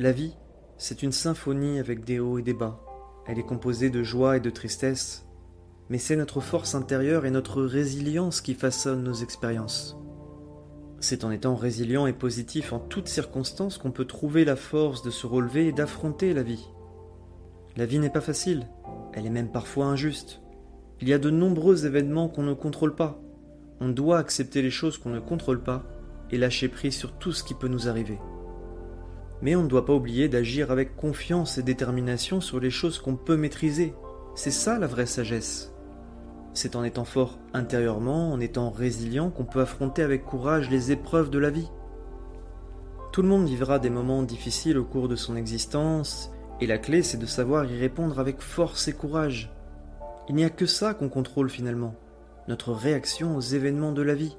La vie, c'est une symphonie avec des hauts et des bas. Elle est composée de joie et de tristesse, mais c'est notre force intérieure et notre résilience qui façonnent nos expériences. C'est en étant résilient et positif en toutes circonstances qu'on peut trouver la force de se relever et d'affronter la vie. La vie n'est pas facile, elle est même parfois injuste. Il y a de nombreux événements qu'on ne contrôle pas. On doit accepter les choses qu'on ne contrôle pas et lâcher prise sur tout ce qui peut nous arriver. Mais on ne doit pas oublier d'agir avec confiance et détermination sur les choses qu'on peut maîtriser. C'est ça la vraie sagesse. C'est en étant fort intérieurement, en étant résilient, qu'on peut affronter avec courage les épreuves de la vie. Tout le monde vivra des moments difficiles au cours de son existence, et la clé c'est de savoir y répondre avec force et courage. Il n'y a que ça qu'on contrôle finalement, notre réaction aux événements de la vie.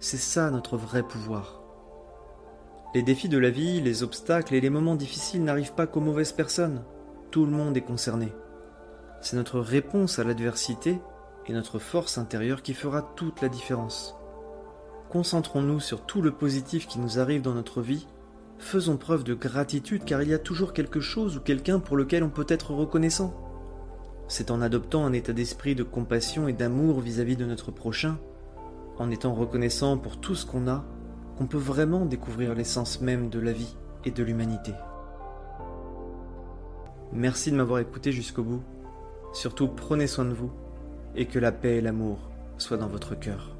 C'est ça notre vrai pouvoir. Les défis de la vie, les obstacles et les moments difficiles n'arrivent pas qu'aux mauvaises personnes. Tout le monde est concerné. C'est notre réponse à l'adversité et notre force intérieure qui fera toute la différence. Concentrons-nous sur tout le positif qui nous arrive dans notre vie, faisons preuve de gratitude car il y a toujours quelque chose ou quelqu'un pour lequel on peut être reconnaissant. C'est en adoptant un état d'esprit de compassion et d'amour vis-à-vis de notre prochain, en étant reconnaissant pour tout ce qu'on a, qu'on peut vraiment découvrir l'essence même de la vie et de l'humanité. Merci de m'avoir écouté jusqu'au bout. Surtout prenez soin de vous et que la paix et l'amour soient dans votre cœur.